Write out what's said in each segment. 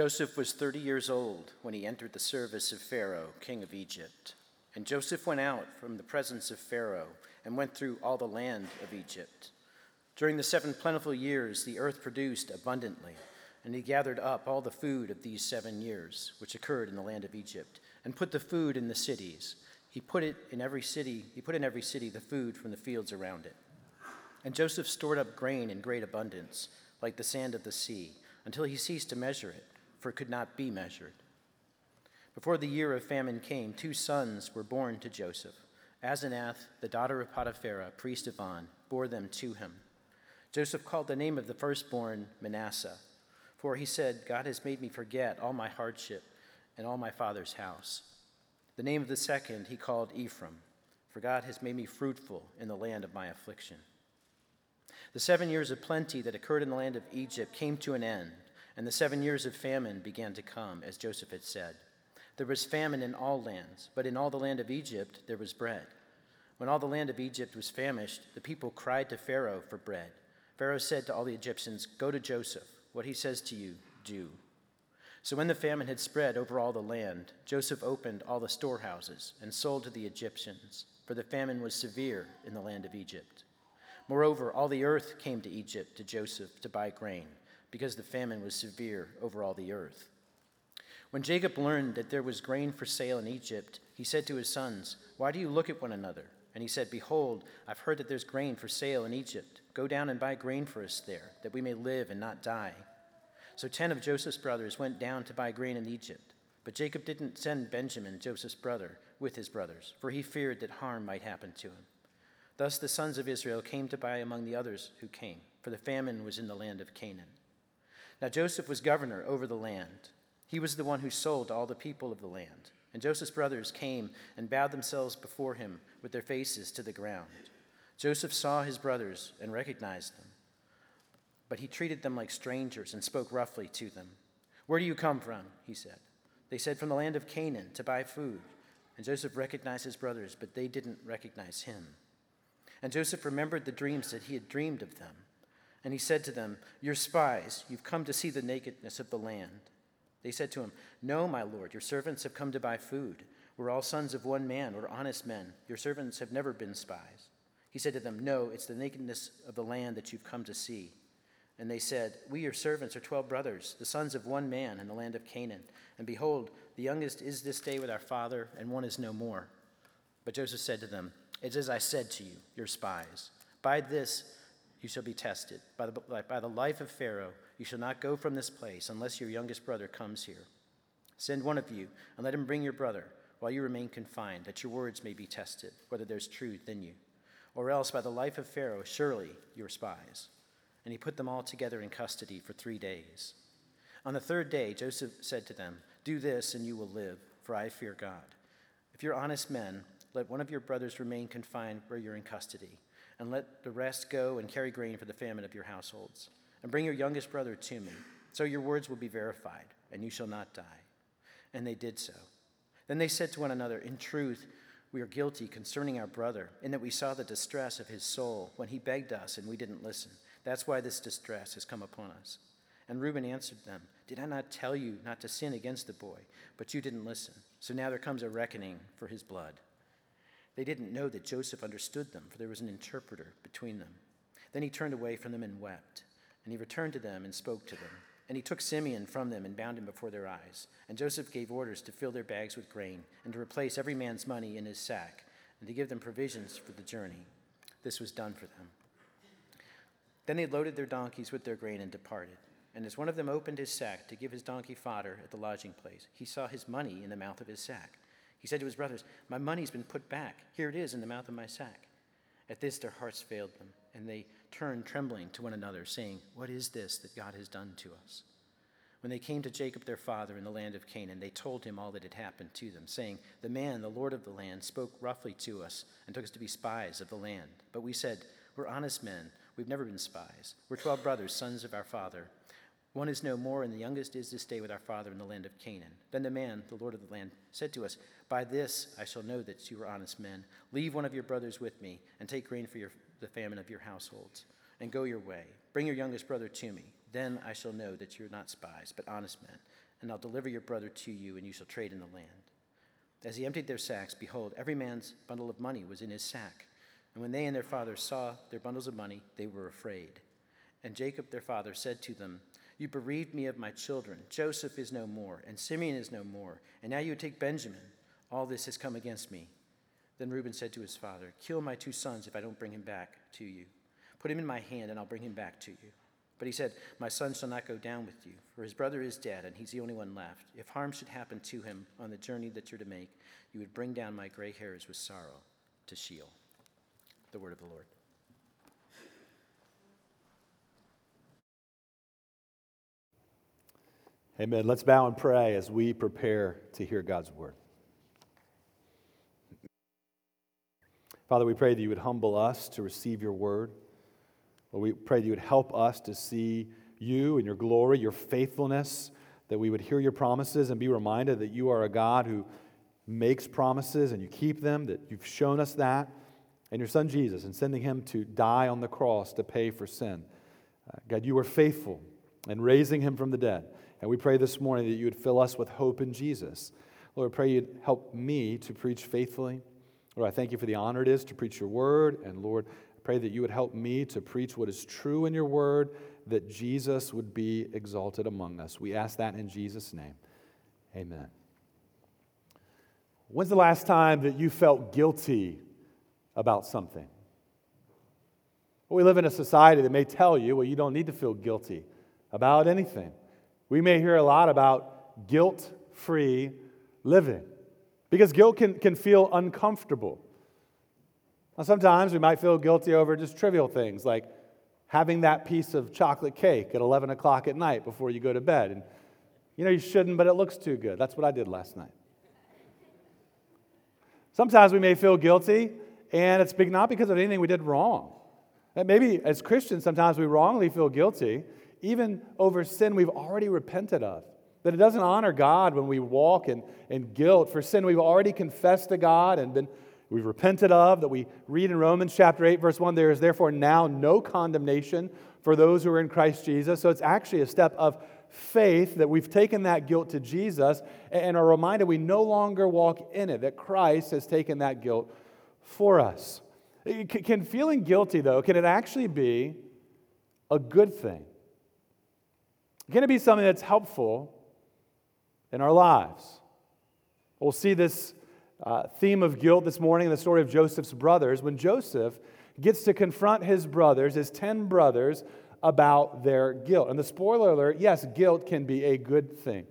Joseph was 30 years old when he entered the service of Pharaoh, king of Egypt. And Joseph went out from the presence of Pharaoh and went through all the land of Egypt. During the seven plentiful years, the earth produced abundantly, and he gathered up all the food of these seven years, which occurred in the land of Egypt, and put the food in the cities. He put it in every city, he put in every city the food from the fields around it. And Joseph stored up grain in great abundance, like the sand of the sea, until he ceased to measure it for it could not be measured. Before the year of famine came, two sons were born to Joseph. Asenath, the daughter of Potiphera, priest of On, bore them to him. Joseph called the name of the firstborn Manasseh, for he said, God has made me forget all my hardship and all my father's house. The name of the second he called Ephraim, for God has made me fruitful in the land of my affliction. The seven years of plenty that occurred in the land of Egypt came to an end and the seven years of famine began to come, as Joseph had said. There was famine in all lands, but in all the land of Egypt there was bread. When all the land of Egypt was famished, the people cried to Pharaoh for bread. Pharaoh said to all the Egyptians, Go to Joseph. What he says to you, do. So when the famine had spread over all the land, Joseph opened all the storehouses and sold to the Egyptians, for the famine was severe in the land of Egypt. Moreover, all the earth came to Egypt to Joseph to buy grain because the famine was severe over all the earth. When Jacob learned that there was grain for sale in Egypt, he said to his sons, Why do you look at one another? And he said, Behold, I've heard that there's grain for sale in Egypt. Go down and buy grain for us there, that we may live and not die. So ten of Joseph's brothers went down to buy grain in Egypt. But Jacob didn't send Benjamin, Joseph's brother, with his brothers, for he feared that harm might happen to him. Thus the sons of Israel came to buy among the others who came, for the famine was in the land of Canaan. Now Joseph was governor over the land. He was the one who sold all the people of the land. And Joseph's brothers came and bowed themselves before him with their faces to the ground. Joseph saw his brothers and recognized them. But he treated them like strangers and spoke roughly to them. Where do you come from? He said. They said, From the land of Canaan to buy food. And Joseph recognized his brothers, but they didn't recognize him. And Joseph remembered the dreams that he had dreamed of them. And he said to them, You're spies. You've come to see the nakedness of the land. They said to him, No, my lord, your servants have come to buy food. We're all sons of one man, we're honest men. Your servants have never been spies. He said to them, No, it's the nakedness of the land that you've come to see. And they said, We, your servants, are twelve brothers, the sons of one man in the land of Canaan. And behold, the youngest is this day with our father, and one is no more. But Joseph said to them, It's as I said to you, you're spies. By this, you shall be tested. By the, by the life of Pharaoh, you shall not go from this place unless your youngest brother comes here. Send one of you, and let him bring your brother while you remain confined, that your words may be tested, whether there's truth in you. Or else, by the life of Pharaoh, surely you are spies. And he put them all together in custody for three days. On the third day, Joseph said to them, Do this, and you will live, for I fear God. If you're honest men, let one of your brothers remain confined where you're in custody and let the rest go and carry grain for the famine of your households. And bring your youngest brother to me, so your words will be verified, and you shall not die. And they did so. Then they said to one another, In truth, we are guilty concerning our brother, in that we saw the distress of his soul when he begged us and we didn't listen. That's why this distress has come upon us. And Reuben answered them, Did I not tell you not to sin against the boy? But you didn't listen. So now there comes a reckoning for his blood. They didn't know that Joseph understood them, for there was an interpreter between them. Then he turned away from them and wept. And he returned to them and spoke to them. And he took Simeon from them and bound him before their eyes. And Joseph gave orders to fill their bags with grain, and to replace every man's money in his sack, and to give them provisions for the journey. This was done for them. Then they loaded their donkeys with their grain and departed. And as one of them opened his sack to give his donkey fodder at the lodging place, he saw his money in the mouth of his sack. He said to his brothers, My money's been put back. Here it is in the mouth of my sack. At this, their hearts failed them, and they turned trembling to one another, saying, What is this that God has done to us? When they came to Jacob their father in the land of Canaan, they told him all that had happened to them, saying, The man, the Lord of the land, spoke roughly to us and took us to be spies of the land. But we said, We're honest men. We've never been spies. We're twelve brothers, sons of our father. One is no more, and the youngest is to stay with our father in the land of Canaan. Then the man, the Lord of the land, said to us, By this I shall know that you are honest men. Leave one of your brothers with me, and take grain for your, the famine of your households, and go your way. Bring your youngest brother to me. Then I shall know that you are not spies, but honest men, and I'll deliver your brother to you, and you shall trade in the land. As he emptied their sacks, behold, every man's bundle of money was in his sack. And when they and their father saw their bundles of money, they were afraid. And Jacob their father said to them, You bereaved me of my children. Joseph is no more, and Simeon is no more, and now you take Benjamin. All this has come against me. Then Reuben said to his father, Kill my two sons if I don't bring him back to you. Put him in my hand, and I'll bring him back to you. But he said, My son shall not go down with you, for his brother is dead, and he's the only one left. If harm should happen to him on the journey that you're to make, you would bring down my gray hairs with sorrow to Sheol. The word of the Lord. Amen. Let's bow and pray as we prepare to hear God's word. Father, we pray that you would humble us to receive your word. Lord, we pray that you would help us to see you and your glory, your faithfulness, that we would hear your promises and be reminded that you are a God who makes promises and you keep them, that you've shown us that, and your son Jesus, and sending him to die on the cross to pay for sin. Uh, God, you were faithful in raising him from the dead. And we pray this morning that you would fill us with hope in Jesus. Lord, I pray you'd help me to preach faithfully. Lord, I thank you for the honor it is to preach your word. And Lord, I pray that you would help me to preach what is true in your word, that Jesus would be exalted among us. We ask that in Jesus' name. Amen. When's the last time that you felt guilty about something? Well, we live in a society that may tell you, well, you don't need to feel guilty about anything. We may hear a lot about guilt free living because guilt can, can feel uncomfortable. Now, sometimes we might feel guilty over just trivial things like having that piece of chocolate cake at 11 o'clock at night before you go to bed. And you know, you shouldn't, but it looks too good. That's what I did last night. Sometimes we may feel guilty, and it's not because of anything we did wrong. And maybe as Christians, sometimes we wrongly feel guilty, even over sin we've already repented of. That it doesn't honor God when we walk in, in guilt for sin we've already confessed to God and been we've repented of, that we read in Romans chapter 8, verse 1, there is therefore now no condemnation for those who are in Christ Jesus. So it's actually a step of faith that we've taken that guilt to Jesus and are reminded we no longer walk in it, that Christ has taken that guilt for us. Can feeling guilty, though, can it actually be a good thing? Can it be something that's helpful in our lives? We'll see this uh, theme of guilt this morning in the story of Joseph's brothers when Joseph gets to confront his brothers, his 10 brothers, about their guilt. And the spoiler alert yes, guilt can be a good thing.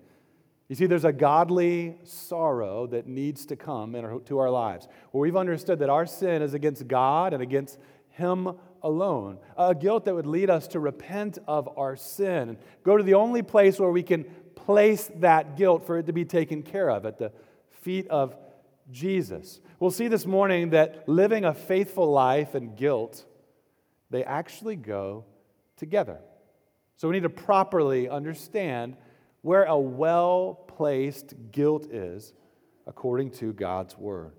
You see, there's a godly sorrow that needs to come into our lives where we've understood that our sin is against God and against Him alone. A guilt that would lead us to repent of our sin and go to the only place where we can place that guilt for it to be taken care of at the feet of Jesus. We'll see this morning that living a faithful life and guilt, they actually go together. So we need to properly understand where a well placed guilt is according to God's word.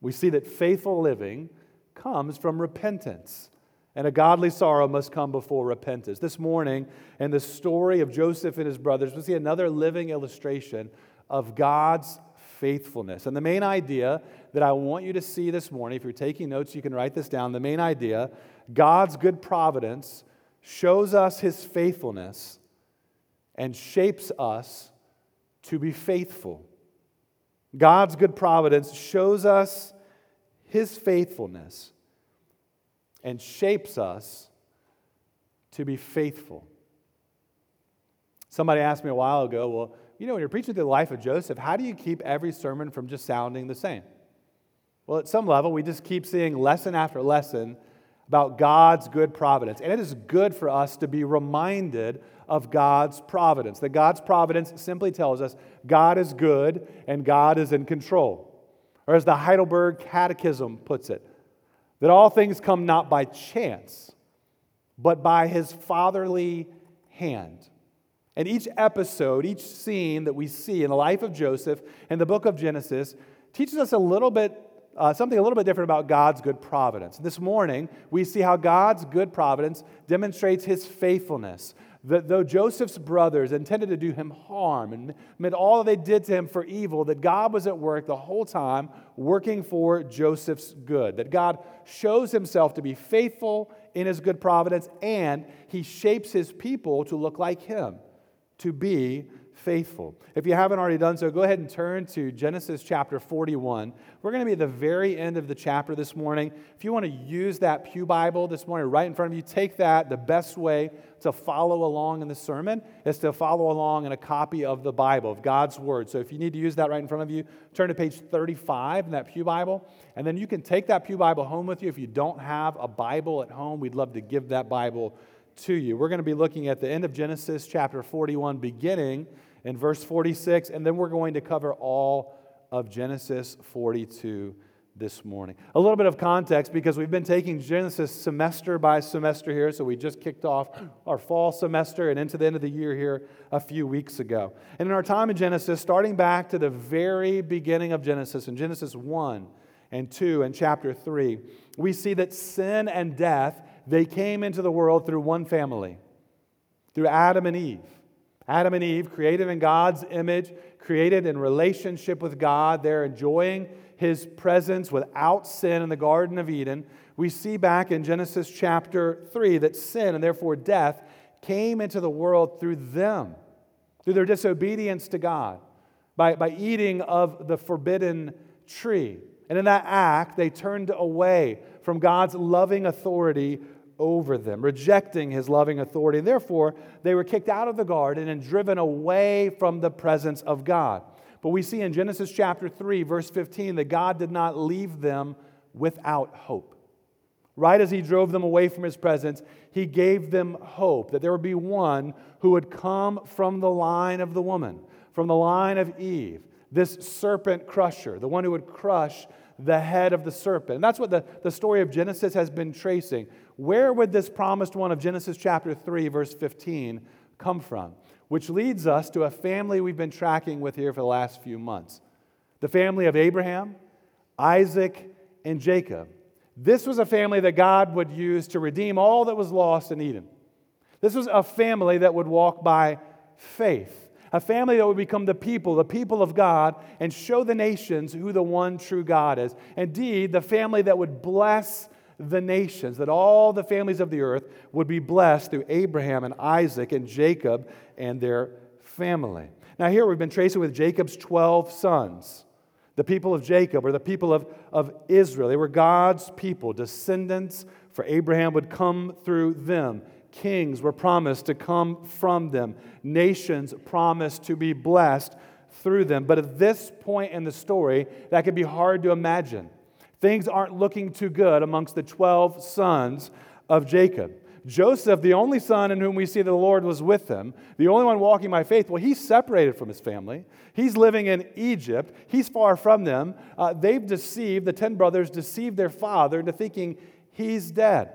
We see that faithful living comes from repentance, and a godly sorrow must come before repentance. This morning, in the story of Joseph and his brothers, we see another living illustration of God's faithfulness. And the main idea that I want you to see this morning, if you're taking notes, you can write this down. The main idea God's good providence shows us his faithfulness and shapes us to be faithful. God's good providence shows us his faithfulness and shapes us to be faithful. Somebody asked me a while ago, well, you know, when you're preaching through the life of Joseph, how do you keep every sermon from just sounding the same? Well, at some level, we just keep seeing lesson after lesson about God's good providence. And it is good for us to be reminded of God's providence. That God's providence simply tells us God is good and God is in control. Or as the Heidelberg Catechism puts it, that all things come not by chance, but by his fatherly hand. And each episode, each scene that we see in the life of Joseph in the book of Genesis teaches us a little bit, uh, something a little bit different about God's good providence. This morning, we see how God's good providence demonstrates his faithfulness. That though Joseph's brothers intended to do him harm and meant all they did to him for evil, that God was at work the whole time working for Joseph's good. That God shows himself to be faithful in his good providence and he shapes his people to look like him, to be faithful. If you haven't already done so, go ahead and turn to Genesis chapter 41. We're going to be at the very end of the chapter this morning. If you want to use that Pew Bible this morning right in front of you, take that. The best way to follow along in the sermon is to follow along in a copy of the Bible, of God's Word. So if you need to use that right in front of you, turn to page 35 in that Pew Bible, and then you can take that Pew Bible home with you. If you don't have a Bible at home, we'd love to give that Bible to you. We're going to be looking at the end of Genesis chapter 41, beginning in verse 46, and then we're going to cover all of Genesis 42 this morning. A little bit of context because we've been taking Genesis semester by semester here, so we just kicked off our fall semester and into the end of the year here a few weeks ago. And in our time in Genesis, starting back to the very beginning of Genesis, in Genesis 1 and 2 and chapter 3, we see that sin and death, they came into the world through one family, through Adam and Eve. Adam and Eve, created in God's image, created in relationship with God, they're enjoying his presence without sin in the Garden of Eden. We see back in Genesis chapter 3 that sin and therefore death came into the world through them, through their disobedience to God, by, by eating of the forbidden tree. And in that act, they turned away from God's loving authority over them, rejecting his loving authority. Therefore, they were kicked out of the garden and driven away from the presence of God. But we see in Genesis chapter 3, verse 15, that God did not leave them without hope. Right as he drove them away from his presence, he gave them hope that there would be one who would come from the line of the woman, from the line of Eve, this serpent crusher, the one who would crush the head of the serpent. And that's what the, the story of Genesis has been tracing. Where would this promised one of Genesis chapter 3, verse 15, come from? Which leads us to a family we've been tracking with here for the last few months the family of Abraham, Isaac, and Jacob. This was a family that God would use to redeem all that was lost in Eden. This was a family that would walk by faith, a family that would become the people, the people of God, and show the nations who the one true God is. Indeed, the family that would bless the nations, that all the families of the earth would be blessed through Abraham and Isaac and Jacob and their family. Now, here we've been tracing with Jacob's 12 sons. The people of Jacob or the people of, of Israel. They were God's people. Descendants for Abraham would come through them. Kings were promised to come from them. Nations promised to be blessed through them. But at this point in the story, that could be hard to imagine. Things aren't looking too good amongst the 12 sons of Jacob. Joseph, the only son in whom we see the Lord was with him, the only one walking by faith, well, he's separated from his family. He's living in Egypt. He's far from them. Uh, they've deceived, the 10 brothers deceived their father into thinking he's dead.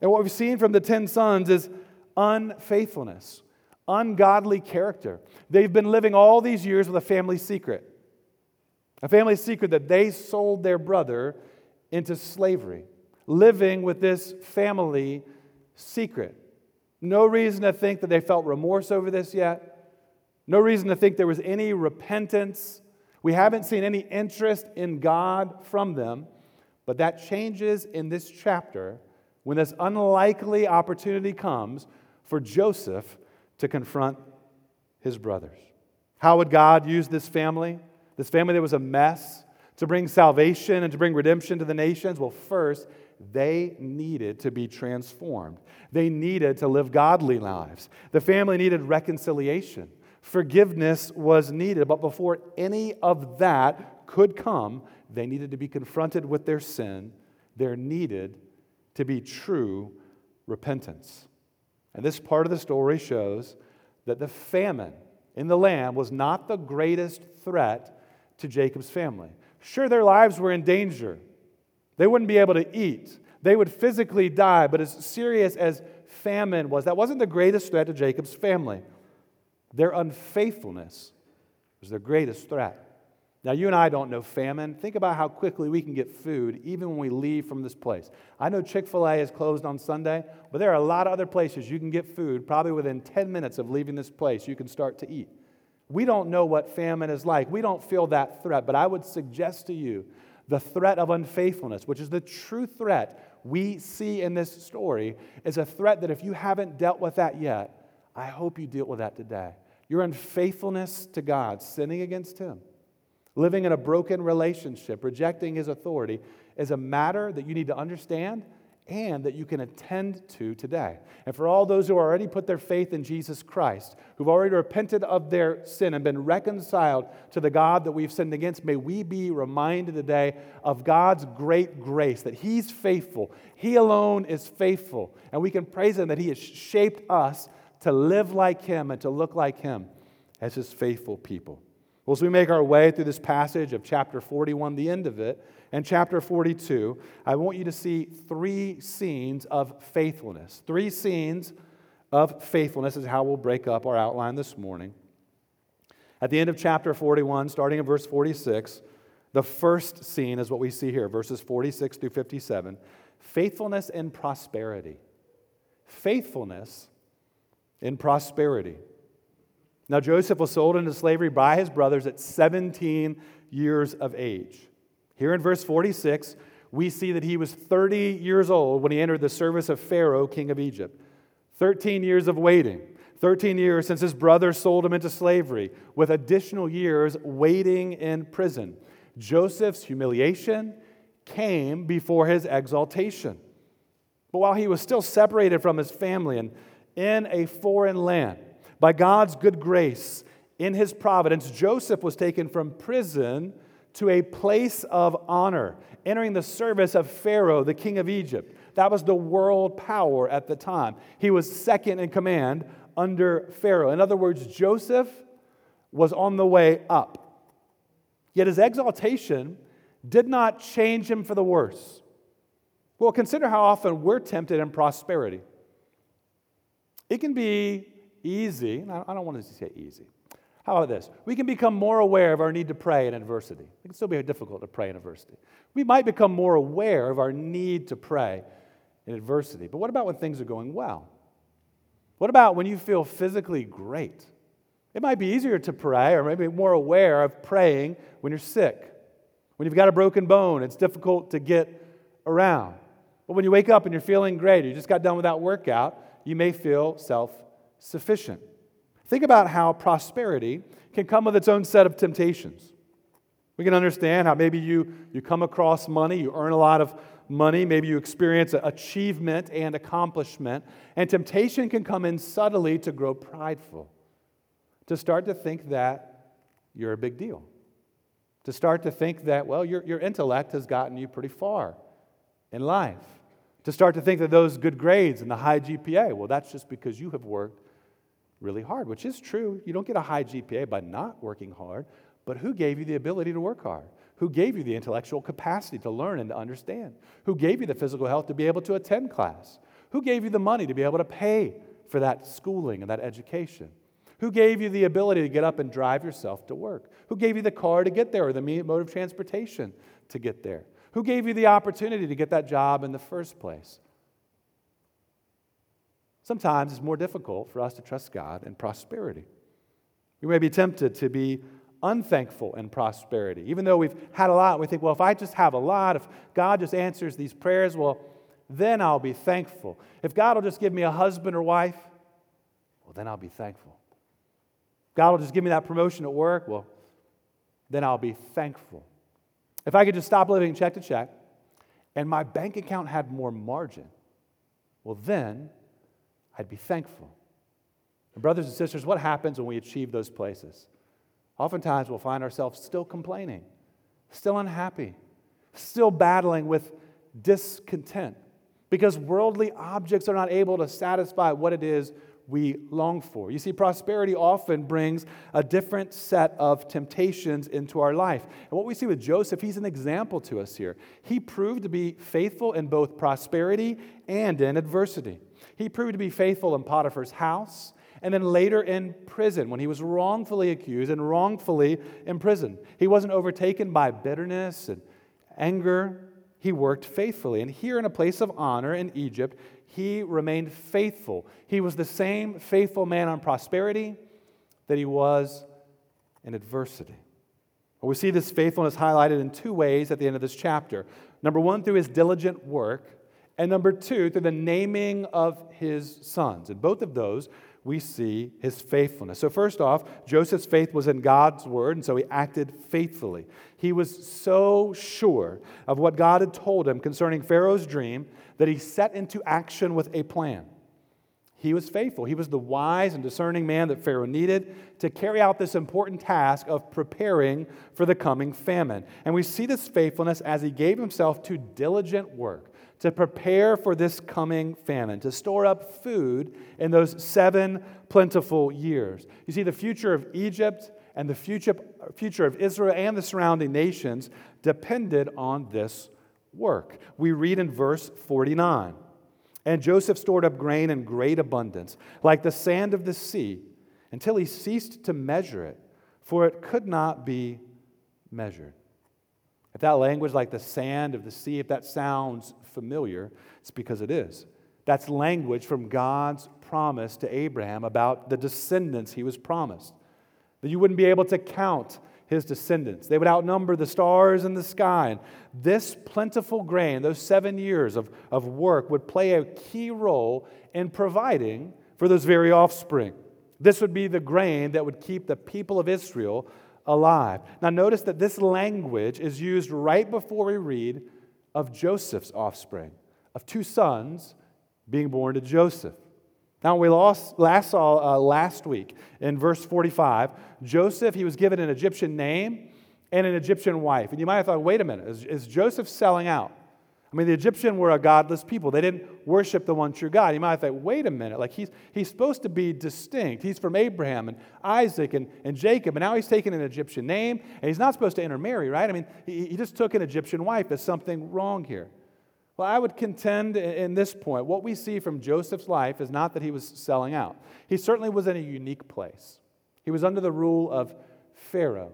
And what we've seen from the 10 sons is unfaithfulness, ungodly character. They've been living all these years with a family secret. A family secret that they sold their brother into slavery, living with this family secret. No reason to think that they felt remorse over this yet. No reason to think there was any repentance. We haven't seen any interest in God from them, but that changes in this chapter when this unlikely opportunity comes for Joseph to confront his brothers. How would God use this family? This family that was a mess to bring salvation and to bring redemption to the nations? Well, first, they needed to be transformed. They needed to live godly lives. The family needed reconciliation. Forgiveness was needed. But before any of that could come, they needed to be confronted with their sin. There needed to be true repentance. And this part of the story shows that the famine in the land was not the greatest threat to Jacob's family. Sure, their lives were in danger. They wouldn't be able to eat. They would physically die, but as serious as famine was, that wasn't the greatest threat to Jacob's family. Their unfaithfulness was their greatest threat. Now, you and I don't know famine. Think about how quickly we can get food even when we leave from this place. I know Chick fil A is closed on Sunday, but there are a lot of other places you can get food probably within 10 minutes of leaving this place. You can start to eat. We don't know what famine is like. We don't feel that threat, but I would suggest to you the threat of unfaithfulness, which is the true threat we see in this story, is a threat that if you haven't dealt with that yet, I hope you deal with that today. Your unfaithfulness to God, sinning against Him Living in a broken relationship, rejecting his authority, is a matter that you need to understand and that you can attend to today. And for all those who already put their faith in Jesus Christ, who've already repented of their sin and been reconciled to the God that we've sinned against, may we be reminded today of God's great grace, that He's faithful. He alone is faithful. And we can praise Him that He has shaped us to live like Him and to look like Him as His faithful people. Well, as we make our way through this passage of chapter 41, the end of it, and chapter 42, I want you to see three scenes of faithfulness. Three scenes of faithfulness is how we'll break up our outline this morning. At the end of chapter 41, starting in verse 46, the first scene is what we see here, verses 46 through 57 faithfulness and prosperity. Faithfulness in prosperity. Now, Joseph was sold into slavery by his brothers at 17 years of age. Here in verse 46, we see that he was 30 years old when he entered the service of Pharaoh, king of Egypt. 13 years of waiting, 13 years since his brothers sold him into slavery, with additional years waiting in prison. Joseph's humiliation came before his exaltation. But while he was still separated from his family and in a foreign land, by God's good grace, in his providence, Joseph was taken from prison to a place of honor, entering the service of Pharaoh, the king of Egypt. That was the world power at the time. He was second in command under Pharaoh. In other words, Joseph was on the way up. Yet his exaltation did not change him for the worse. Well, consider how often we're tempted in prosperity. It can be easy, I don't want to say easy. How about this? We can become more aware of our need to pray in adversity. It can still be difficult to pray in adversity. We might become more aware of our need to pray in adversity. But what about when things are going well? What about when you feel physically great? It might be easier to pray or maybe more aware of praying when you're sick. When you've got a broken bone, it's difficult to get around. But when you wake up and you're feeling great, you just got done with that workout, you may feel self sufficient. Think about how prosperity can come with its own set of temptations. We can understand how maybe you, you come across money, you earn a lot of money, maybe you experience achievement and accomplishment, and temptation can come in subtly to grow prideful, to start to think that you're a big deal, to start to think that, well, your, your intellect has gotten you pretty far in life, to start to think that those good grades and the high GPA, well, that's just because you have worked really hard, which is true. You don't get a high GPA by not working hard, but who gave you the ability to work hard? Who gave you the intellectual capacity to learn and to understand? Who gave you the physical health to be able to attend class? Who gave you the money to be able to pay for that schooling and that education? Who gave you the ability to get up and drive yourself to work? Who gave you the car to get there or the mode of transportation to get there? Who gave you the opportunity to get that job in the first place? Sometimes it's more difficult for us to trust God in prosperity. We may be tempted to be unthankful in prosperity. Even though we've had a lot, we think, well, if I just have a lot, if God just answers these prayers, well, then I'll be thankful. If God will just give me a husband or wife, well, then I'll be thankful. God will just give me that promotion at work, well, then I'll be thankful. If I could just stop living check to check and my bank account had more margin, well, then I'd be thankful. And brothers and sisters, what happens when we achieve those places? Oftentimes we'll find ourselves still complaining, still unhappy, still battling with discontent because worldly objects are not able to satisfy what it is we long for. You see, prosperity often brings a different set of temptations into our life. And what we see with Joseph, he's an example to us here. He proved to be faithful in both prosperity and in adversity. He proved to be faithful in Potiphar's house and then later in prison when he was wrongfully accused and wrongfully imprisoned. He wasn't overtaken by bitterness and anger. He worked faithfully. And here in a place of honor in Egypt, he remained faithful. He was the same faithful man on prosperity that he was in adversity. Well, we see this faithfulness highlighted in two ways at the end of this chapter. Number one, through his diligent work, and number two, through the naming of his sons. And both of those we see his faithfulness. So, first off, Joseph's faith was in God's word, and so he acted faithfully. He was so sure of what God had told him concerning Pharaoh's dream that he set into action with a plan. He was faithful. He was the wise and discerning man that Pharaoh needed to carry out this important task of preparing for the coming famine. And we see this faithfulness as he gave himself to diligent work to prepare for this coming famine, to store up food in those seven plentiful years. You see, the future of Egypt and the future, future of Israel and the surrounding nations depended on this work. We read in verse 49 And Joseph stored up grain in great abundance, like the sand of the sea, until he ceased to measure it, for it could not be measured. If that language, like the sand of the sea, if that sounds familiar, it's because it is. That's language from God's promise to Abraham about the descendants he was promised. That you wouldn't be able to count his descendants, they would outnumber the stars in the sky. And this plentiful grain, those seven years of, of work, would play a key role in providing for those very offspring. This would be the grain that would keep the people of Israel alive. Now, notice that this language is used right before we read of Joseph's offspring, of two sons being born to Joseph. Now, we lost, last saw uh, last week in verse 45, Joseph, he was given an Egyptian name and an Egyptian wife. And you might have thought, wait a minute, is, is Joseph selling out? I mean, the Egyptian were a godless people. They didn't worship the one true God. You might think, wait a minute, like he's, he's supposed to be distinct. He's from Abraham and Isaac and, and Jacob, and now he's taking an Egyptian name, and he's not supposed to intermarry, right? I mean, he, he just took an Egyptian wife. There's something wrong here. Well, I would contend in this point, what we see from Joseph's life is not that he was selling out. He certainly was in a unique place. He was under the rule of Pharaoh.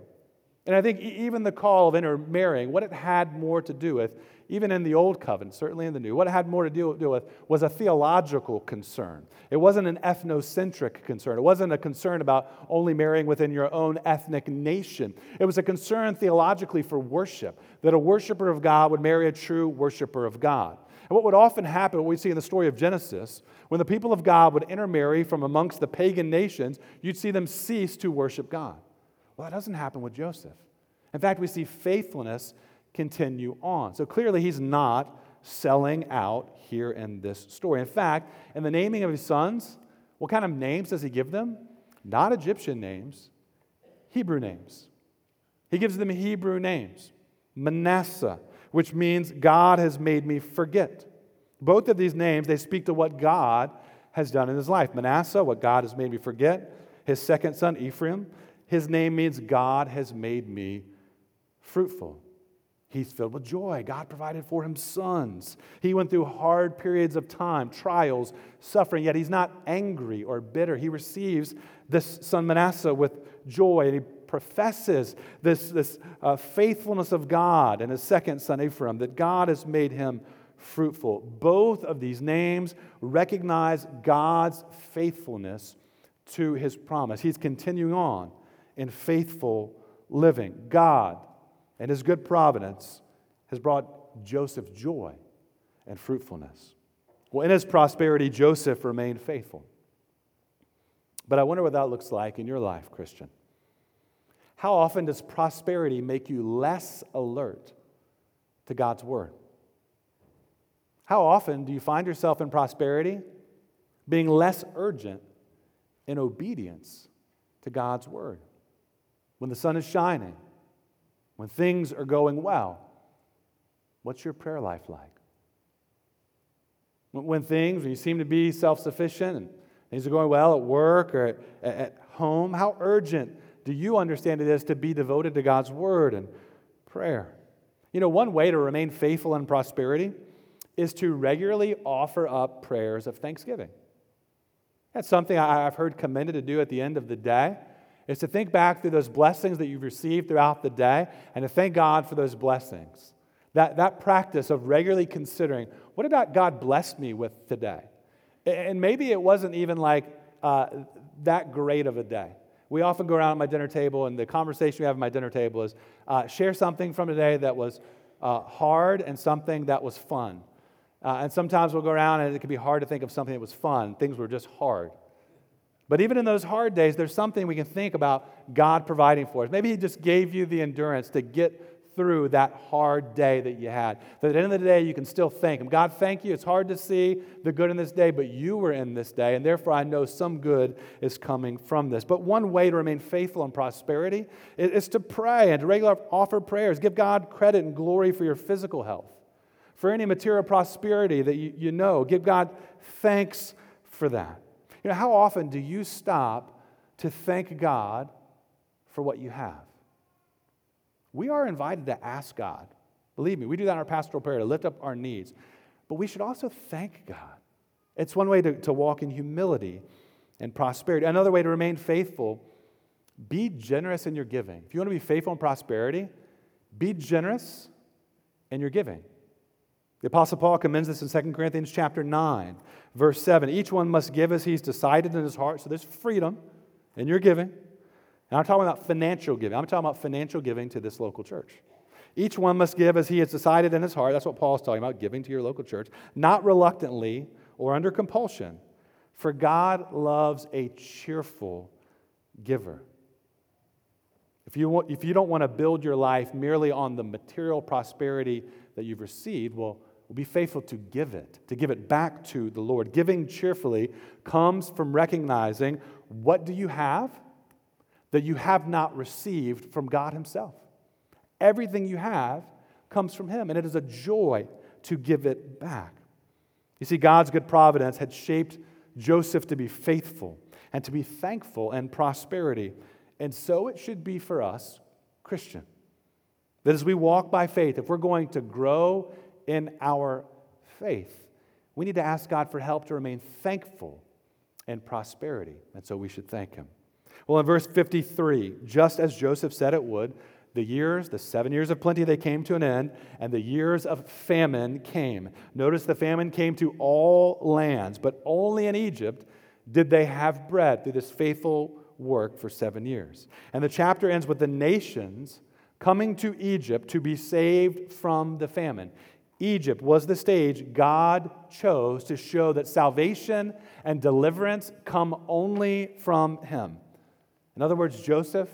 And I think even the call of intermarrying, what it had more to do with even in the Old Covenant, certainly in the New, what it had more to do, with was a theological concern. It wasn't an ethnocentric concern. It wasn't a concern about only marrying within your own ethnic nation. It was a concern theologically for worship, that a worshiper of God would marry a true worshiper of God. And what would often happen, what we see in the story of Genesis, when the people of God would intermarry from amongst the pagan nations, you'd see them cease to worship God. Well, that doesn't happen with Joseph. In fact, we see faithfulness continue on. So clearly, he's not selling out here in this story. In fact, in the naming of his sons, what kind of names does he give them? Not Egyptian names, Hebrew names. He gives them Hebrew names Manasseh, which means God has made me forget. Both of these names, they speak to what God has done in his life. Manasseh, what God has made me forget. His second son, Ephraim, his name means God has made me fruitful. He's filled with joy. God provided for him sons. He went through hard periods of time, trials, suffering, yet he's not angry or bitter. He receives this son Manasseh with joy and he professes this, this uh, faithfulness of God and his second son Ephraim, that God has made him fruitful. Both of these names recognize God's faithfulness to his promise. He's continuing on in faithful living. God and his good providence has brought Joseph joy and fruitfulness. Well, in his prosperity, Joseph remained faithful. But I wonder what that looks like in your life, Christian. How often does prosperity make you less alert to God's word? How often do you find yourself in prosperity being less urgent in obedience to God's word? When the sun is shining, when things are going well, what's your prayer life like? When things, when you seem to be self sufficient and things are going well at work or at, at home, how urgent do you understand it is to be devoted to God's word and prayer? You know, one way to remain faithful in prosperity is to regularly offer up prayers of thanksgiving. That's something I've heard commended to do at the end of the day, is to think back through those blessings that you've received throughout the day and to thank God for those blessings. That, that practice of regularly considering, what about God blessed me with today? And maybe it wasn't even like uh, that great of a day. We often go around at my dinner table, and the conversation we have at my dinner table is uh, share something from today that was uh, hard and something that was fun. Uh, and sometimes we'll go around and it can be hard to think of something that was fun. Things were just hard. But even in those hard days, there's something we can think about God providing for us. Maybe He just gave you the endurance to get through that hard day that you had. That at the end of the day, you can still thank Him. God, thank you. It's hard to see the good in this day, but you were in this day, and therefore I know some good is coming from this. But one way to remain faithful in prosperity is to pray and to regularly offer prayers. Give God credit and glory for your physical health, for any material prosperity that you, you know. Give God thanks for that. You know, how often do you stop to thank God for what you have? We are invited to ask God. Believe me, we do that in our pastoral prayer to lift up our needs. But we should also thank God. It's one way to, to walk in humility and prosperity. Another way to remain faithful, be generous in your giving. If you want to be faithful in prosperity, be generous in your giving. The Apostle Paul commends this in 2 Corinthians chapter 9, verse 7. Each one must give as he's decided in his heart. So there's freedom in your giving. And I'm talking about financial giving. I'm talking about financial giving to this local church. Each one must give as he has decided in his heart. That's what Paul's talking about, giving to your local church, not reluctantly or under compulsion. For God loves a cheerful giver. If you, want, if you don't want to build your life merely on the material prosperity that you've received, well, well, be faithful to give it, to give it back to the Lord. Giving cheerfully comes from recognizing what do you have that you have not received from God Himself. Everything you have comes from Him, and it is a joy to give it back. You see, God's good providence had shaped Joseph to be faithful and to be thankful and prosperity. And so it should be for us, Christian. That as we walk by faith, if we're going to grow in our faith, we need to ask God for help to remain thankful in prosperity. And so we should thank Him. Well, in verse 53, just as Joseph said it would, the years, the seven years of plenty, they came to an end, and the years of famine came. Notice the famine came to all lands, but only in Egypt did they have bread through this faithful work for seven years. And the chapter ends with the nations coming to Egypt to be saved from the famine. Egypt was the stage God chose to show that salvation and deliverance come only from Him. In other words, Joseph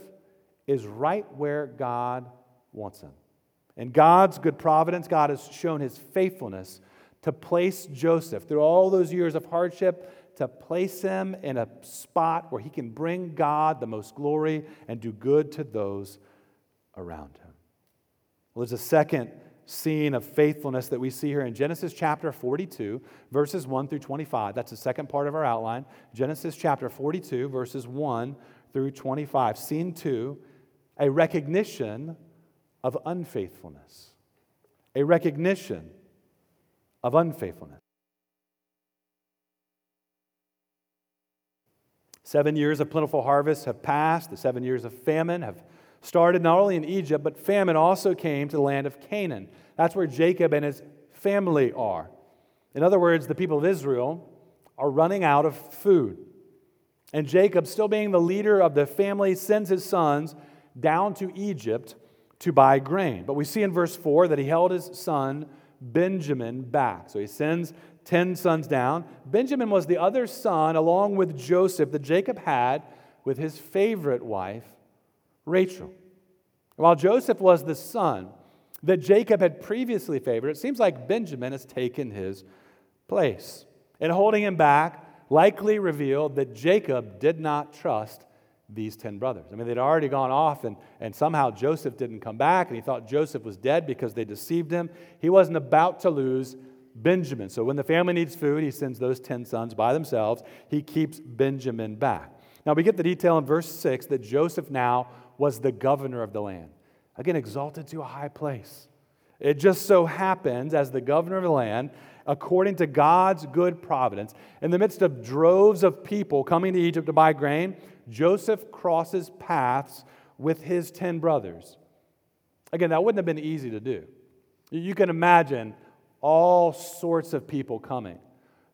is right where God wants him. In God's good providence, God has shown his faithfulness to place Joseph through all those years of hardship, to place him in a spot where he can bring God the most glory and do good to those around him. Well, there's a second scene of faithfulness that we see here in Genesis chapter 42, verses 1 through 25. That's the second part of our outline. Genesis chapter 42, verses 1 through 25. Scene two, a recognition of unfaithfulness. A recognition of unfaithfulness. Seven years of plentiful harvest have passed. The seven years of famine have started not only in Egypt, but famine also came to the land of Canaan. That's where Jacob and his family are. In other words, the people of Israel are running out of food. And Jacob, still being the leader of the family, sends his sons down to Egypt to buy grain. But we see in verse 4 that he held his son Benjamin back. So he sends 10 sons down. Benjamin was the other son, along with Joseph, that Jacob had with his favorite wife, Rachel. While Joseph was the son that Jacob had previously favored, it seems like Benjamin has taken his place. And holding him back, likely revealed that Jacob did not trust these 10 brothers. I mean, they'd already gone off, and, and somehow Joseph didn't come back, and he thought Joseph was dead because they deceived him. He wasn't about to lose Benjamin. So when the family needs food, he sends those 10 sons by themselves. He keeps Benjamin back. Now, we get the detail in verse 6 that Joseph now was the governor of the land. Again, exalted to a high place. It just so happens, as the governor of the land, according to God's good providence, in the midst of droves of people coming to Egypt to buy grain, Joseph crosses paths with his 10 brothers. Again, that wouldn't have been easy to do. You can imagine all sorts of people coming.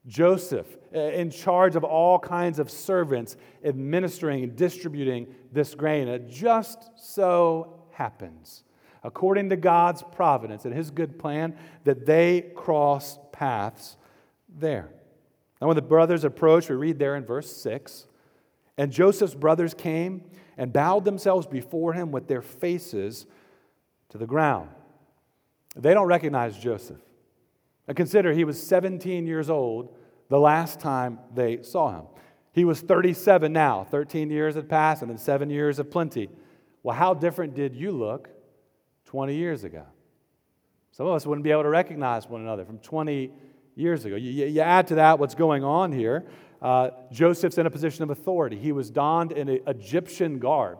Joseph, eh, in charge of all kinds of servants, administering and distributing this grain. It just so happens, according to God's providence and his good plan, that they cross paths there. Now, when the brothers approached, we read there in verse 6 and Joseph's brothers came and bowed themselves before him with their faces to the ground. They don't recognize Joseph. And consider he was 17 years old the last time they saw him. He was 37 now. 13 years had passed, and then seven years of plenty. Well, how different did you look 20 years ago? Some of us wouldn't be able to recognize one another from 20 years ago. You, you add to that what's going on here. Uh, Joseph's in a position of authority. He was donned in an Egyptian garb.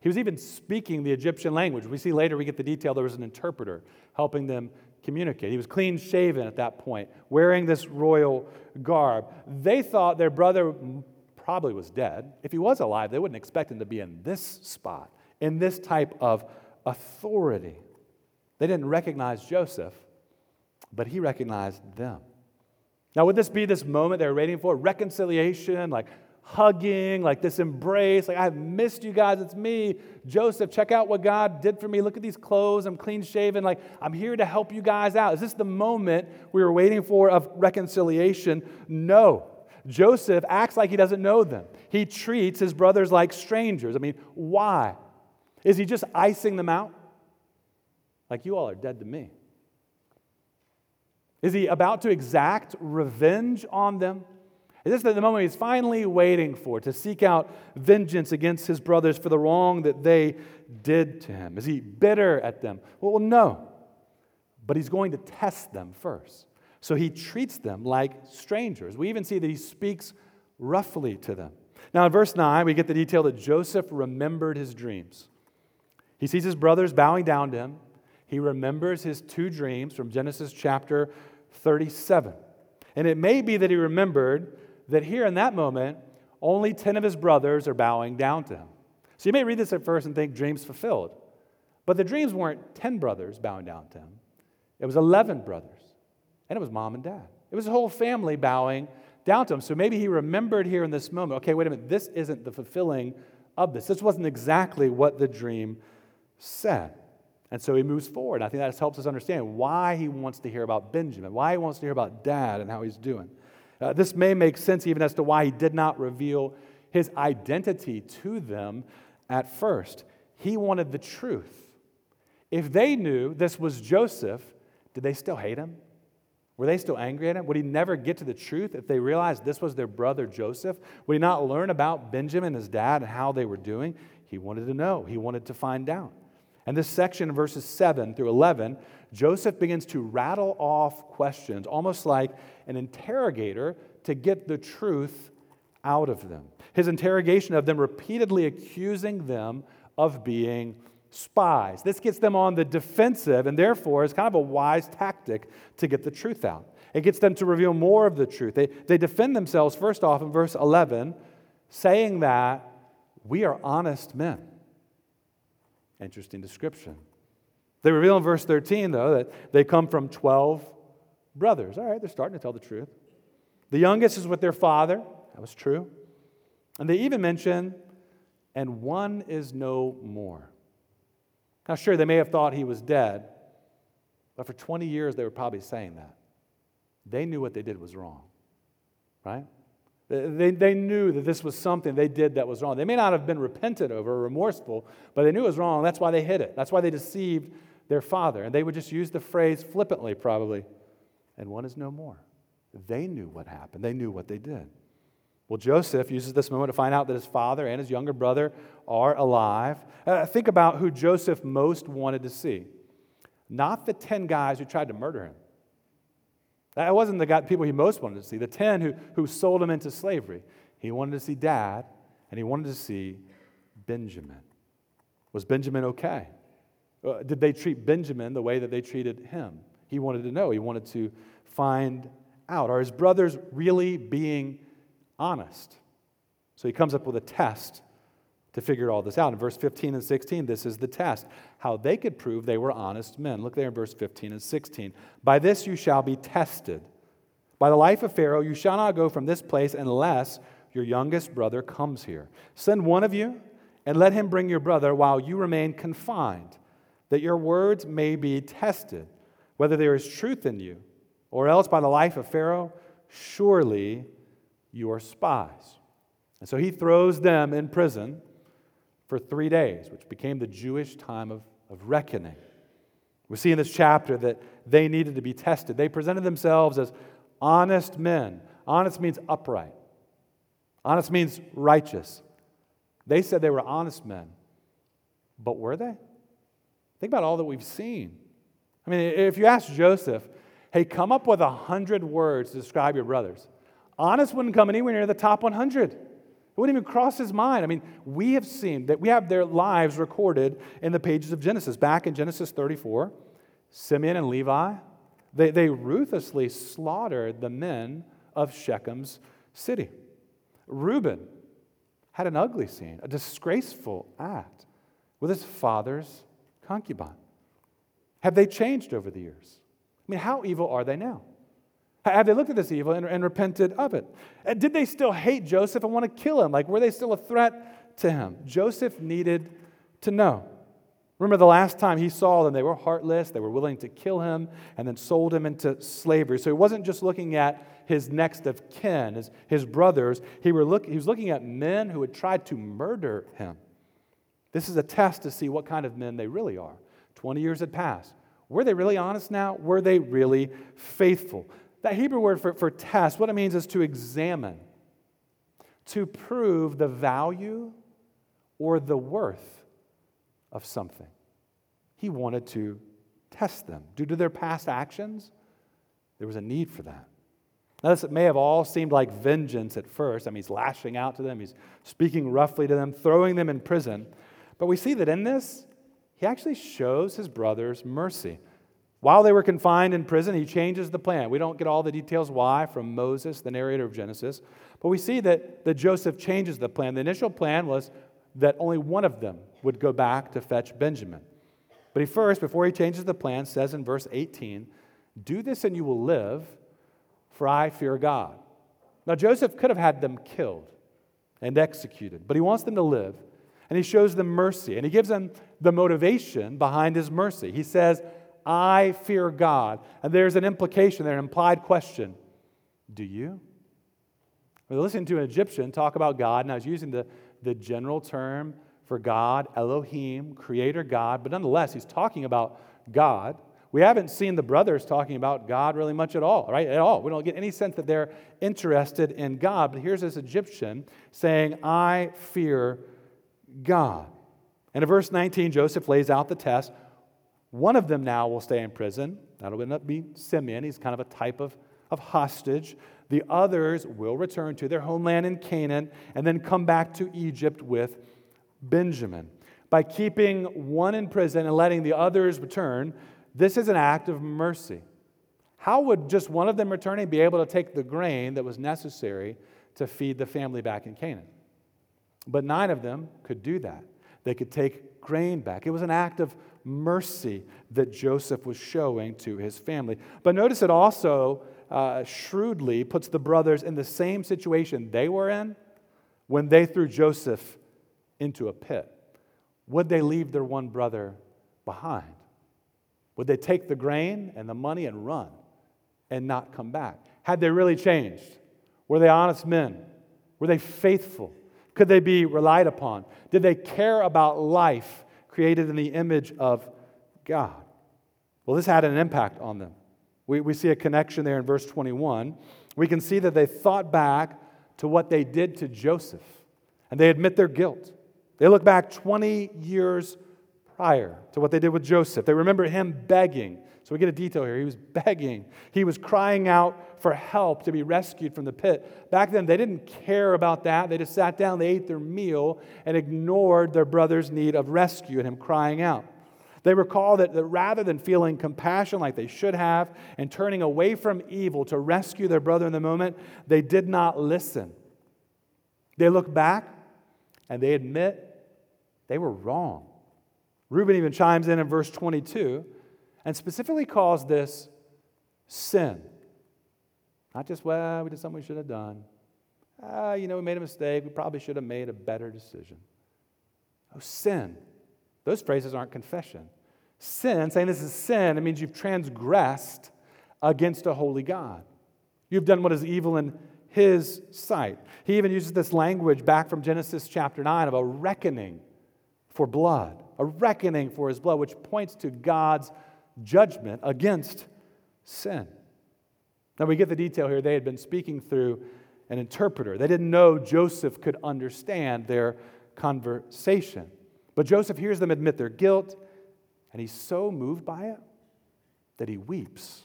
He was even speaking the Egyptian language. We see later, we get the detail, there was an interpreter helping them communicate. He was clean shaven at that point, wearing this royal garb. They thought their brother probably was dead. If he was alive, they wouldn't expect him to be in this spot, in this type of authority. They didn't recognize Joseph, but he recognized them. Now, would this be this moment they were waiting for? Reconciliation, like hugging, like this embrace, like I've missed you guys, it's me, Joseph. Check out what God did for me. Look at these clothes, I'm clean shaven, like I'm here to help you guys out. Is this the moment we were waiting for of reconciliation? No. Joseph acts like he doesn't know them. He treats his brothers like strangers. I mean, why? Is he just icing them out? Like, you all are dead to me. Is he about to exact revenge on them? Is this the moment he's finally waiting for to seek out vengeance against his brothers for the wrong that they did to him? Is he bitter at them? Well, no. But he's going to test them first. So he treats them like strangers. We even see that he speaks roughly to them. Now, in verse 9, we get the detail that Joseph remembered his dreams. He sees his brothers bowing down to him. He remembers his two dreams from Genesis chapter 37. And it may be that he remembered that here in that moment, only 10 of his brothers are bowing down to him. So you may read this at first and think dreams fulfilled. But the dreams weren't 10 brothers bowing down to him, it was 11 brothers. And it was mom and dad. It was a whole family bowing down to him. So maybe he remembered here in this moment okay, wait a minute, this isn't the fulfilling of this. This wasn't exactly what the dream said. And so he moves forward. I think that helps us understand why he wants to hear about Benjamin, why he wants to hear about dad and how he's doing. Uh, this may make sense even as to why he did not reveal his identity to them at first. He wanted the truth. If they knew this was Joseph, did they still hate him? Were they still angry at him? Would he never get to the truth if they realized this was their brother Joseph? Would he not learn about Benjamin, his dad, and how they were doing? He wanted to know, he wanted to find out. And this section, verses 7 through 11, Joseph begins to rattle off questions, almost like an interrogator, to get the truth out of them. His interrogation of them repeatedly accusing them of being spies. This gets them on the defensive, and therefore is kind of a wise tactic to get the truth out. It gets them to reveal more of the truth. They, they defend themselves, first off, in verse 11, saying that we are honest men. Interesting description. They reveal in verse 13, though, that they come from 12 brothers. All right, they're starting to tell the truth. The youngest is with their father. That was true. And they even mention, and one is no more. Now, sure, they may have thought he was dead, but for 20 years they were probably saying that. They knew what they did was wrong, right? They, they knew that this was something they did that was wrong. They may not have been repentant over or remorseful, but they knew it was wrong. That's why they hid it. That's why they deceived their father. And they would just use the phrase flippantly, probably, and one is no more. They knew what happened, they knew what they did. Well, Joseph uses this moment to find out that his father and his younger brother are alive. Uh, think about who Joseph most wanted to see. Not the 10 guys who tried to murder him. That wasn't the guy, people he most wanted to see, the 10 who, who sold him into slavery. He wanted to see dad, and he wanted to see Benjamin. Was Benjamin okay? Uh, did they treat Benjamin the way that they treated him? He wanted to know. He wanted to find out. Are his brothers really being honest? So he comes up with a test to figure all this out. In verse 15 and 16, this is the test how they could prove they were honest men. Look there in verse 15 and 16. By this you shall be tested. By the life of Pharaoh, you shall not go from this place unless your youngest brother comes here. Send one of you and let him bring your brother while you remain confined, that your words may be tested, whether there is truth in you, or else by the life of Pharaoh, surely you are spies. And so he throws them in prison for three days, which became the Jewish time of, of reckoning. We see in this chapter that they needed to be tested. They presented themselves as honest men. Honest means upright, honest means righteous. They said they were honest men. But were they? Think about all that we've seen. I mean, if you ask Joseph, hey, come up with a hundred words to describe your brothers, honest wouldn't come anywhere near the top 100. It wouldn't even cross his mind. I mean, we have seen that we have their lives recorded in the pages of Genesis. Back in Genesis 34, Simeon and Levi, they, they ruthlessly slaughtered the men of Shechem's city. Reuben had an ugly scene, a disgraceful act with his father's concubine. Have they changed over the years? I mean, how evil are they now? Have they looked at this evil and, and repented of it? And did they still hate Joseph and want to kill him? Like, were they still a threat to him? Joseph needed to know. Remember the last time he saw them, they were heartless, they were willing to kill him, and then sold him into slavery. So he wasn't just looking at his next of kin, his, his brothers, he, were look, he was looking at men who had tried to murder him. This is a test to see what kind of men they really are. 20 years had passed. Were they really honest now? Were they really faithful? That Hebrew word for, for test, what it means is to examine, to prove the value or the worth of something. He wanted to test them. Due to their past actions, there was a need for that. Now, this may have all seemed like vengeance at first. I mean, he's lashing out to them, he's speaking roughly to them, throwing them in prison. But we see that in this, he actually shows his brothers mercy. While they were confined in prison, he changes the plan. We don't get all the details why from Moses, the narrator of Genesis, but we see that, that Joseph changes the plan. The initial plan was that only one of them would go back to fetch Benjamin. But he first, before he changes the plan, says in verse 18, Do this and you will live, for I fear God. Now, Joseph could have had them killed and executed, but he wants them to live, and he shows them mercy, and he gives them the motivation behind his mercy. He says, I fear God. And there's an implication there, an implied question Do you? We are listening to an Egyptian talk about God, and I was using the, the general term for God, Elohim, creator God, but nonetheless, he's talking about God. We haven't seen the brothers talking about God really much at all, right? At all. We don't get any sense that they're interested in God. But here's this Egyptian saying, I fear God. And in verse 19, Joseph lays out the test. One of them now will stay in prison. That'll end up being Simeon. He's kind of a type of, of hostage. The others will return to their homeland in Canaan and then come back to Egypt with Benjamin. By keeping one in prison and letting the others return, this is an act of mercy. How would just one of them returning be able to take the grain that was necessary to feed the family back in Canaan? But nine of them could do that. They could take grain back. It was an act of mercy that Joseph was showing to his family. But notice it also uh, shrewdly puts the brothers in the same situation they were in when they threw Joseph into a pit. Would they leave their one brother behind? Would they take the grain and the money and run and not come back? Had they really changed? Were they honest men? Were they faithful? Could they be relied upon? Did they care about life created in the image of God. Well, this had an impact on them. We, we see a connection there in verse 21. We can see that they thought back to what they did to Joseph, and they admit their guilt. They look back 20 years prior to what they did with Joseph. They remember him begging. So we get a detail here. He was begging, he was crying out for help to be rescued from the pit. Back then, they didn't care about that. They just sat down, they ate their meal, and ignored their brother's need of rescue and him crying out. They recall that, that rather than feeling compassion like they should have and turning away from evil to rescue their brother in the moment, they did not listen. They look back and they admit they were wrong. Reuben even chimes in in verse 22 and specifically calls this sin. Not just, well, we did something we should have done. Ah, you know, we made a mistake. We probably should have made a better decision. Oh, sin. Those phrases aren't confession. Sin, saying this is sin, it means you've transgressed against a holy God. You've done what is evil in his sight. He even uses this language back from Genesis chapter 9 of a reckoning for blood, a reckoning for his blood, which points to God's judgment against sin. Now we get the detail here. They had been speaking through an interpreter. They didn't know Joseph could understand their conversation. But Joseph hears them admit their guilt, and he's so moved by it that he weeps.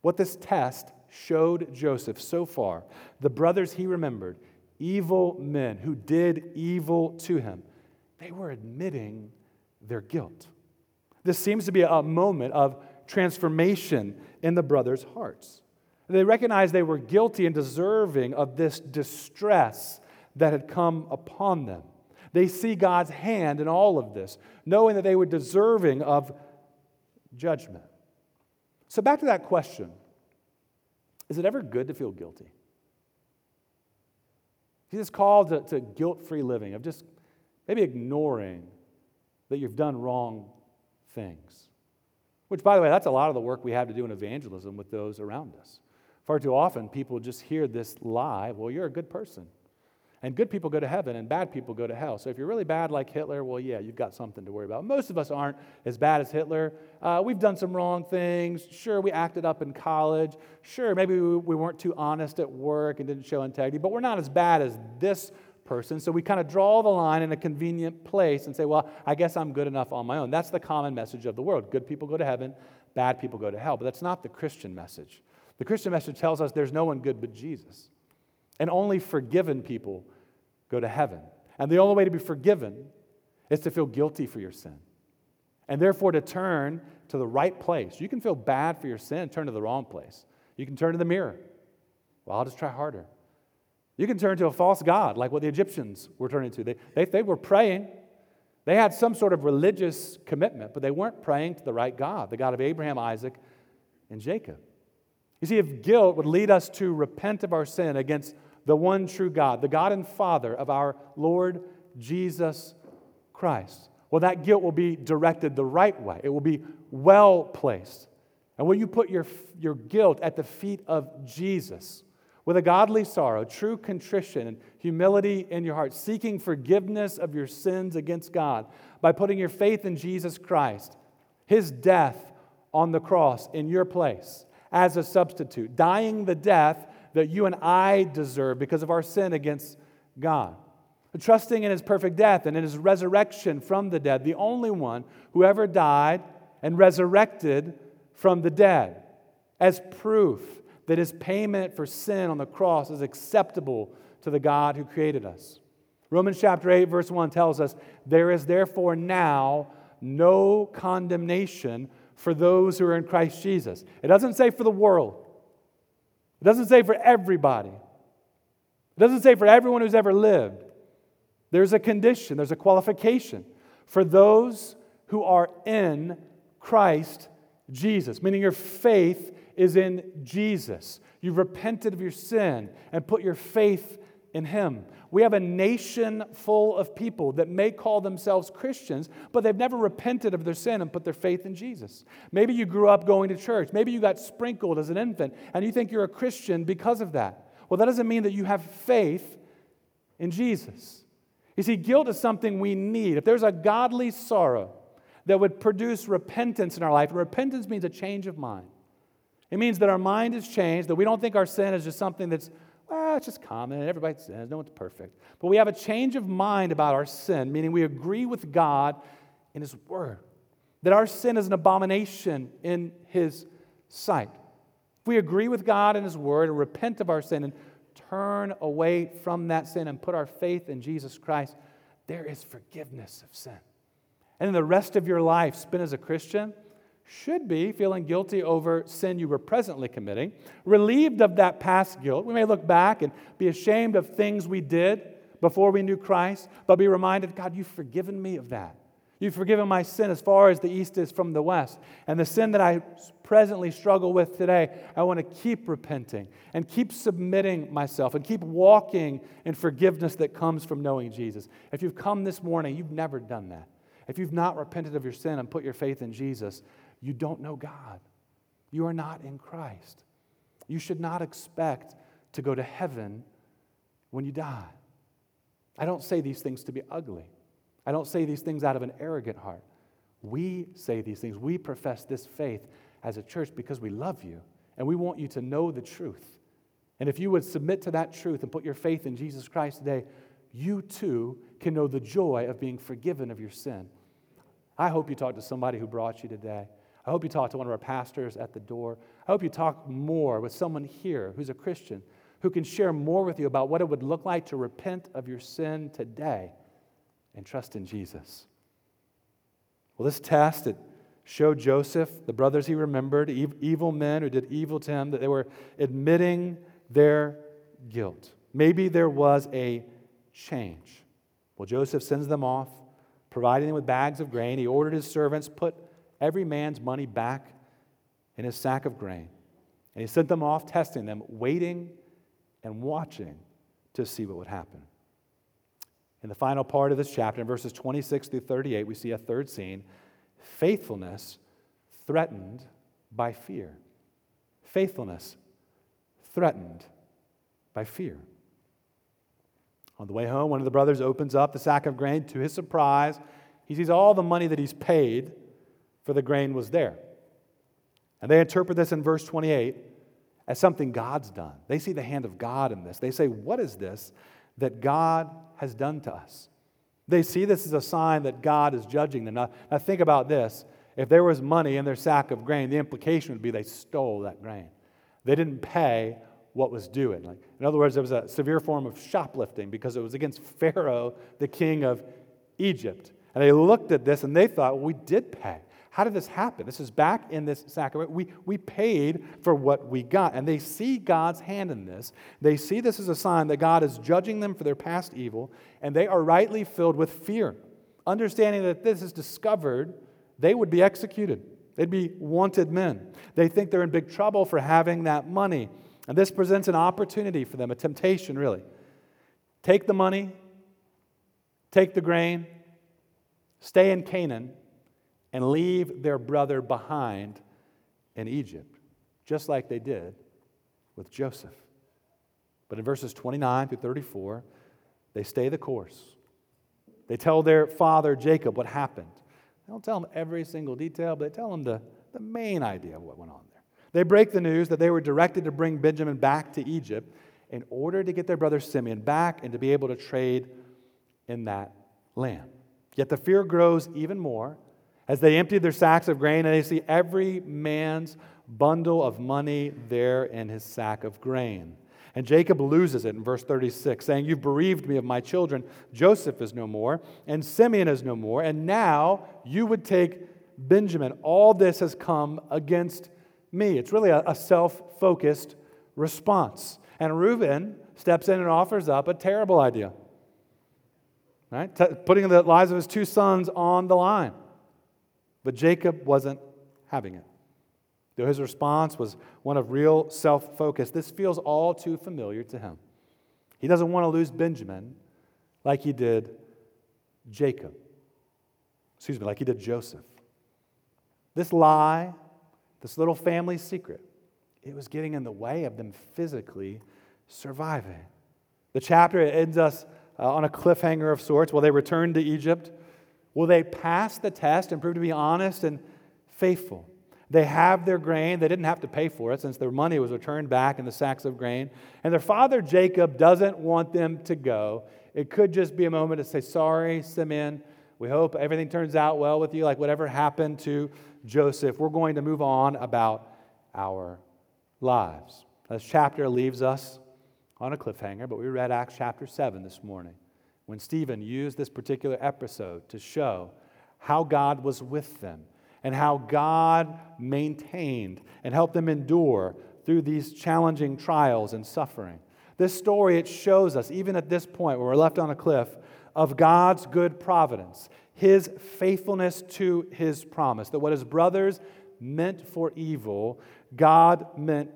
What this test showed Joseph so far, the brothers he remembered, evil men who did evil to him, they were admitting their guilt. This seems to be a moment of transformation in the brothers' hearts. They recognized they were guilty and deserving of this distress that had come upon them. They see God's hand in all of this, knowing that they were deserving of judgment. So, back to that question is it ever good to feel guilty? Jesus called to, to guilt free living, of just maybe ignoring that you've done wrong things. Which, by the way, that's a lot of the work we have to do in evangelism with those around us. Far too often, people just hear this lie well, you're a good person. And good people go to heaven, and bad people go to hell. So if you're really bad like Hitler, well, yeah, you've got something to worry about. Most of us aren't as bad as Hitler. Uh, we've done some wrong things. Sure, we acted up in college. Sure, maybe we, we weren't too honest at work and didn't show integrity, but we're not as bad as this person. So we kind of draw the line in a convenient place and say, well, I guess I'm good enough on my own. That's the common message of the world. Good people go to heaven, bad people go to hell. But that's not the Christian message. The Christian message tells us there's no one good but Jesus. And only forgiven people go to heaven. And the only way to be forgiven is to feel guilty for your sin. And therefore to turn to the right place. You can feel bad for your sin, turn to the wrong place. You can turn to the mirror. Well, I'll just try harder. You can turn to a false God, like what the Egyptians were turning to. They, they, they were praying. They had some sort of religious commitment, but they weren't praying to the right God, the God of Abraham, Isaac, and Jacob. You see, if guilt would lead us to repent of our sin against the one true God, the God and Father of our Lord Jesus Christ, well, that guilt will be directed the right way. It will be well placed. And when you put your, your guilt at the feet of Jesus, with a godly sorrow, true contrition, and humility in your heart, seeking forgiveness of your sins against God by putting your faith in Jesus Christ, his death on the cross in your place, as a substitute, dying the death that you and I deserve because of our sin against God. Trusting in his perfect death and in his resurrection from the dead, the only one who ever died and resurrected from the dead, as proof that his payment for sin on the cross is acceptable to the God who created us. Romans chapter 8, verse 1 tells us, There is therefore now no condemnation for those who are in Christ Jesus. It doesn't say for the world, it doesn't say for everybody, it doesn't say for everyone who's ever lived. There's a condition, there's a qualification for those who are in Christ Jesus, meaning your faith is in Jesus. You've repented of your sin and put your faith in Him. We have a nation full of people that may call themselves Christians, but they've never repented of their sin and put their faith in Jesus. Maybe you grew up going to church. Maybe you got sprinkled as an infant and you think you're a Christian because of that. Well, that doesn't mean that you have faith in Jesus. You see, guilt is something we need. If there's a godly sorrow that would produce repentance in our life, and repentance means a change of mind. It means that our mind has changed, that we don't think our sin is just something that's well, it's just common. Everybody sins. No one's perfect. But we have a change of mind about our sin, meaning we agree with God in His Word that our sin is an abomination in His sight. If we agree with God in His Word and repent of our sin and turn away from that sin and put our faith in Jesus Christ, there is forgiveness of sin. and then the rest of your life spent as a Christian should be feeling guilty over sin you were presently committing, relieved of that past guilt. We may look back and be ashamed of things we did before we knew Christ, but be reminded, God, you've forgiven me of that. You've forgiven my sin as far as the east is from the west. And the sin that I presently struggle with today, I want to keep repenting and keep submitting myself and keep walking in forgiveness that comes from knowing Jesus. If you've come this morning, you've never done that. If you've not repented of your sin and put your faith in Jesus, you don't know God. You are not in Christ. You should not expect to go to heaven when you die. I don't say these things to be ugly. I don't say these things out of an arrogant heart. We say these things. We profess this faith as a church because we love you and we want you to know the truth. And if you would submit to that truth and put your faith in Jesus Christ today, you too can know the joy of being forgiven of your sin. I hope you talked to somebody who brought you today. I hope you talk to one of our pastors at the door. I hope you talk more with someone here who's a Christian who can share more with you about what it would look like to repent of your sin today and trust in Jesus. Well, this test, it showed Joseph, the brothers he remembered, evil men who did evil to him, that they were admitting their guilt. Maybe there was a change. Well, Joseph sends them off, providing them with bags of grain. He ordered his servants, put every man's money back in his sack of grain. And he sent them off, testing them, waiting and watching to see what would happen. In the final part of this chapter, in verses 26 through 38, we see a third scene faithfulness threatened by fear. Faithfulness threatened by fear. On the way home, one of the brothers opens up the sack of grain. To his surprise, he sees all the money that he's paid for the grain was there. And they interpret this in verse 28 as something God's done. They see the hand of God in this. They say, What is this that God has done to us? They see this as a sign that God is judging them. Now, now think about this. If there was money in their sack of grain, the implication would be they stole that grain. They didn't pay what was due it. Like, in other words, it was a severe form of shoplifting because it was against Pharaoh, the king of Egypt. And they looked at this and they thought, well, we did pay. How did this happen? This is back in this sacrament. We, we paid for what we got. And they see God's hand in this. They see this as a sign that God is judging them for their past evil, and they are rightly filled with fear, understanding that this is discovered, they would be executed. They'd be wanted men. They think they're in big trouble for having that money. And this presents an opportunity for them, a temptation, really. Take the money, take the grain, stay in Canaan, and leave their brother behind in Egypt, just like they did with Joseph. But in verses 29 through 34, they stay the course. They tell their father Jacob what happened. They don't tell him every single detail, but they tell him the, the main idea of what went on there. They break the news that they were directed to bring Benjamin back to Egypt in order to get their brother Simeon back and to be able to trade in that land. Yet the fear grows even more as they emptied their sacks of grain, and they see every man's bundle of money there in his sack of grain. And Jacob loses it in verse 36, saying, You've bereaved me of my children. Joseph is no more, and Simeon is no more, and now you would take Benjamin. All this has come against me. It's really a, a self focused response. And Reuben steps in and offers up a terrible idea, right? T- putting the lives of his two sons on the line. But Jacob wasn't having it. Though his response was one of real self focus, this feels all too familiar to him. He doesn't want to lose Benjamin like he did Jacob. Excuse me, like he did Joseph. This lie, this little family secret, it was getting in the way of them physically surviving. The chapter ends us uh, on a cliffhanger of sorts. While they return to Egypt, Will they pass the test and prove to be honest and faithful? They have their grain. They didn't have to pay for it since their money was returned back in the sacks of grain. And their father Jacob doesn't want them to go. It could just be a moment to say, Sorry, Simeon. We hope everything turns out well with you, like whatever happened to Joseph. We're going to move on about our lives. This chapter leaves us on a cliffhanger, but we read Acts chapter 7 this morning when Stephen used this particular episode to show how God was with them and how God maintained and helped them endure through these challenging trials and suffering. This story, it shows us, even at this point where we're left on a cliff, of God's good providence, his faithfulness to his promise, that what his brothers meant for evil, God meant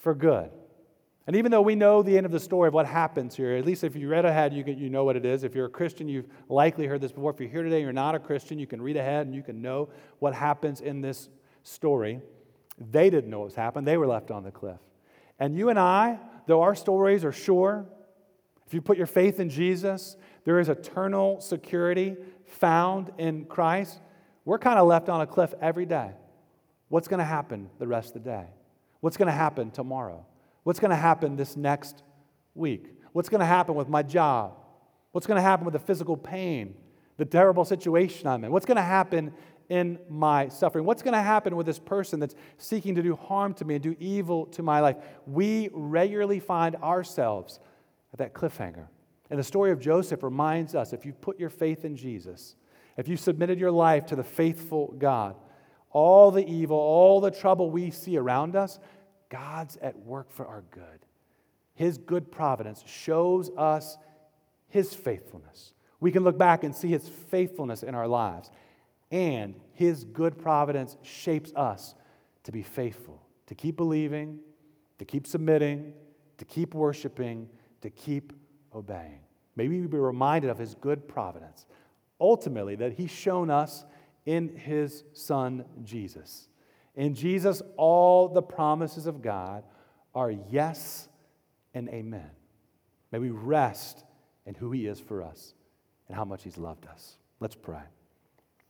for good. And even though we know the end of the story of what happens here, at least if you read ahead, you, you know what it is. If you're a Christian, you've likely heard this before. If you're here today and you're not a Christian, you can read ahead and you can know what happens in this story. They didn't know what was happening, they were left on the cliff. And you and I, though our stories are sure, if you put your faith in Jesus, there is eternal security found in Christ. We're kind of left on a cliff every day. What's going to happen the rest of the day? What's going to happen tomorrow? What's going to happen this next week? What's going to happen with my job? What's going to happen with the physical pain, the terrible situation I'm in? What's going to happen in my suffering? What's going to happen with this person that's seeking to do harm to me and do evil to my life? We regularly find ourselves at that cliffhanger. And the story of Joseph reminds us if you put your faith in Jesus, if you submitted your life to the faithful God, all the evil, all the trouble we see around us, God's at work for our good. His good providence shows us His faithfulness. We can look back and see His faithfulness in our lives. And His good providence shapes us to be faithful, to keep believing, to keep submitting, to keep worshiping, to keep obeying. May we be reminded of His good providence. Ultimately, that He's shown us in His Son, Jesus. In Jesus, all the promises of God are yes and amen. May we rest in who He is for us and how much He's loved us. Let's pray.